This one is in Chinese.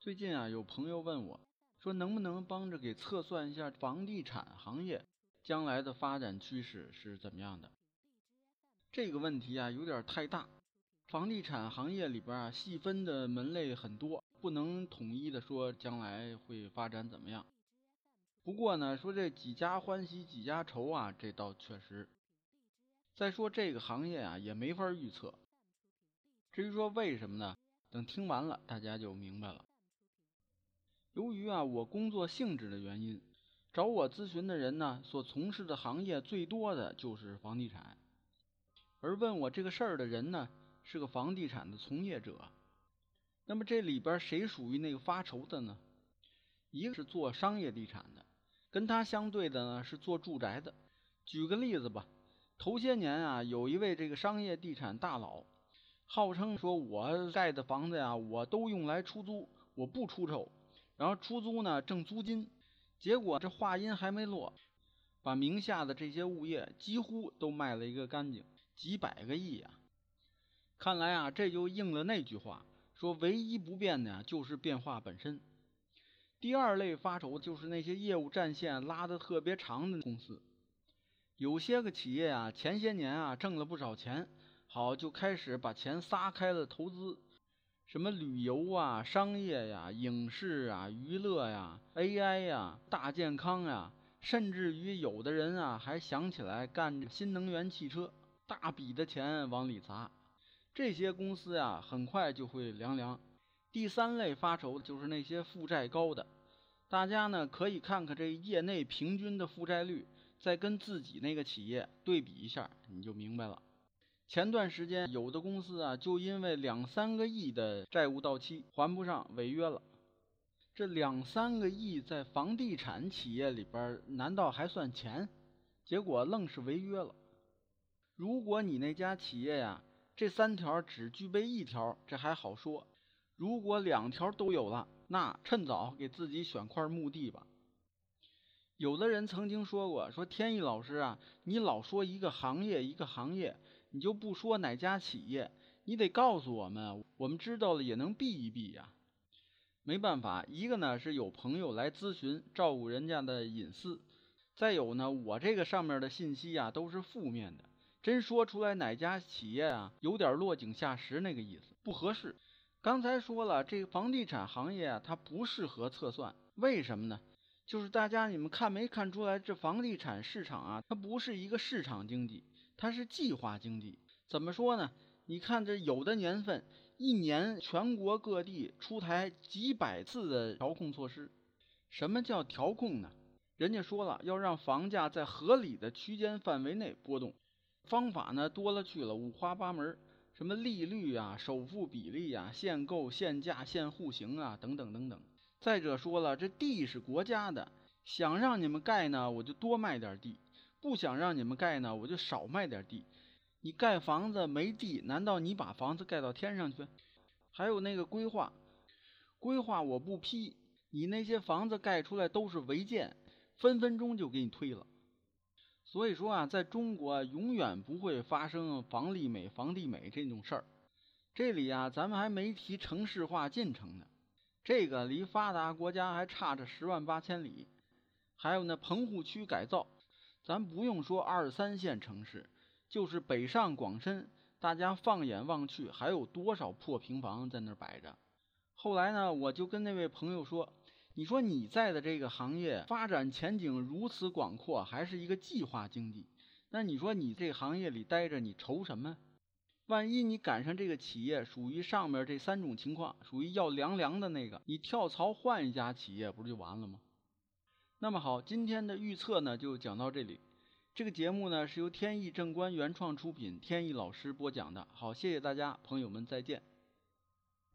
最近啊，有朋友问我，说能不能帮着给测算一下房地产行业将来的发展趋势是怎么样的？这个问题啊，有点太大。房地产行业里边啊，细分的门类很多，不能统一的说将来会发展怎么样。不过呢，说这几家欢喜几家愁啊，这倒确实。再说这个行业啊，也没法预测。至于说为什么呢？等听完了，大家就明白了。由于啊，我工作性质的原因，找我咨询的人呢，所从事的行业最多的就是房地产。而问我这个事儿的人呢，是个房地产的从业者。那么这里边谁属于那个发愁的呢？一个是做商业地产的，跟他相对的呢是做住宅的。举个例子吧，头些年啊，有一位这个商业地产大佬，号称说我盖的房子呀，我都用来出租，我不出售。然后出租呢，挣租金，结果这话音还没落，把名下的这些物业几乎都卖了一个干净，几百个亿啊！看来啊，这就应了那句话，说唯一不变的就是变化本身。第二类发愁就是那些业务战线拉的特别长的公司，有些个企业啊，前些年啊挣了不少钱，好就开始把钱撒开了投资。什么旅游啊、商业呀、影视啊、娱乐呀、AI 呀、大健康呀，甚至于有的人啊还想起来干新能源汽车，大笔的钱往里砸，这些公司呀很快就会凉凉。第三类发愁就是那些负债高的，大家呢可以看看这业内平均的负债率，再跟自己那个企业对比一下，你就明白了。前段时间，有的公司啊，就因为两三个亿的债务到期还不上，违约了。这两三个亿在房地产企业里边，难道还算钱？结果愣是违约了。如果你那家企业呀，这三条只具备一条，这还好说；如果两条都有了，那趁早给自己选块墓地吧。有的人曾经说过，说天意老师啊，你老说一个行业一个行业。你就不说哪家企业，你得告诉我们，我们知道了也能避一避呀。没办法，一个呢是有朋友来咨询，照顾人家的隐私；再有呢，我这个上面的信息啊都是负面的，真说出来哪家企业啊，有点落井下石那个意思，不合适。刚才说了，这个房地产行业啊，它不适合测算，为什么呢？就是大家你们看没看出来，这房地产市场啊，它不是一个市场经济。它是计划经济，怎么说呢？你看这有的年份，一年全国各地出台几百次的调控措施。什么叫调控呢？人家说了，要让房价在合理的区间范围内波动。方法呢多了去了，五花八门，什么利率啊、首付比例啊、限购、限价、限户型啊，等等等等。再者说了，这地是国家的，想让你们盖呢，我就多卖点地。不想让你们盖呢，我就少卖点地。你盖房子没地，难道你把房子盖到天上去？还有那个规划，规划我不批，你那些房子盖出来都是违建，分分钟就给你推了。所以说啊，在中国永远不会发生房利美、房地美这种事儿。这里啊，咱们还没提城市化进程呢，这个离发达国家还差着十万八千里。还有那棚户区改造。咱不用说二三线城市，就是北上广深，大家放眼望去，还有多少破平房在那摆着？后来呢，我就跟那位朋友说：“你说你在的这个行业发展前景如此广阔，还是一个计划经济，那你说你这行业里待着，你愁什么？万一你赶上这个企业属于上面这三种情况，属于要凉凉的那个，你跳槽换一家企业，不就完了吗？”那么好，今天的预测呢就讲到这里。这个节目呢是由天意正观原创出品，天意老师播讲的。好，谢谢大家，朋友们再见。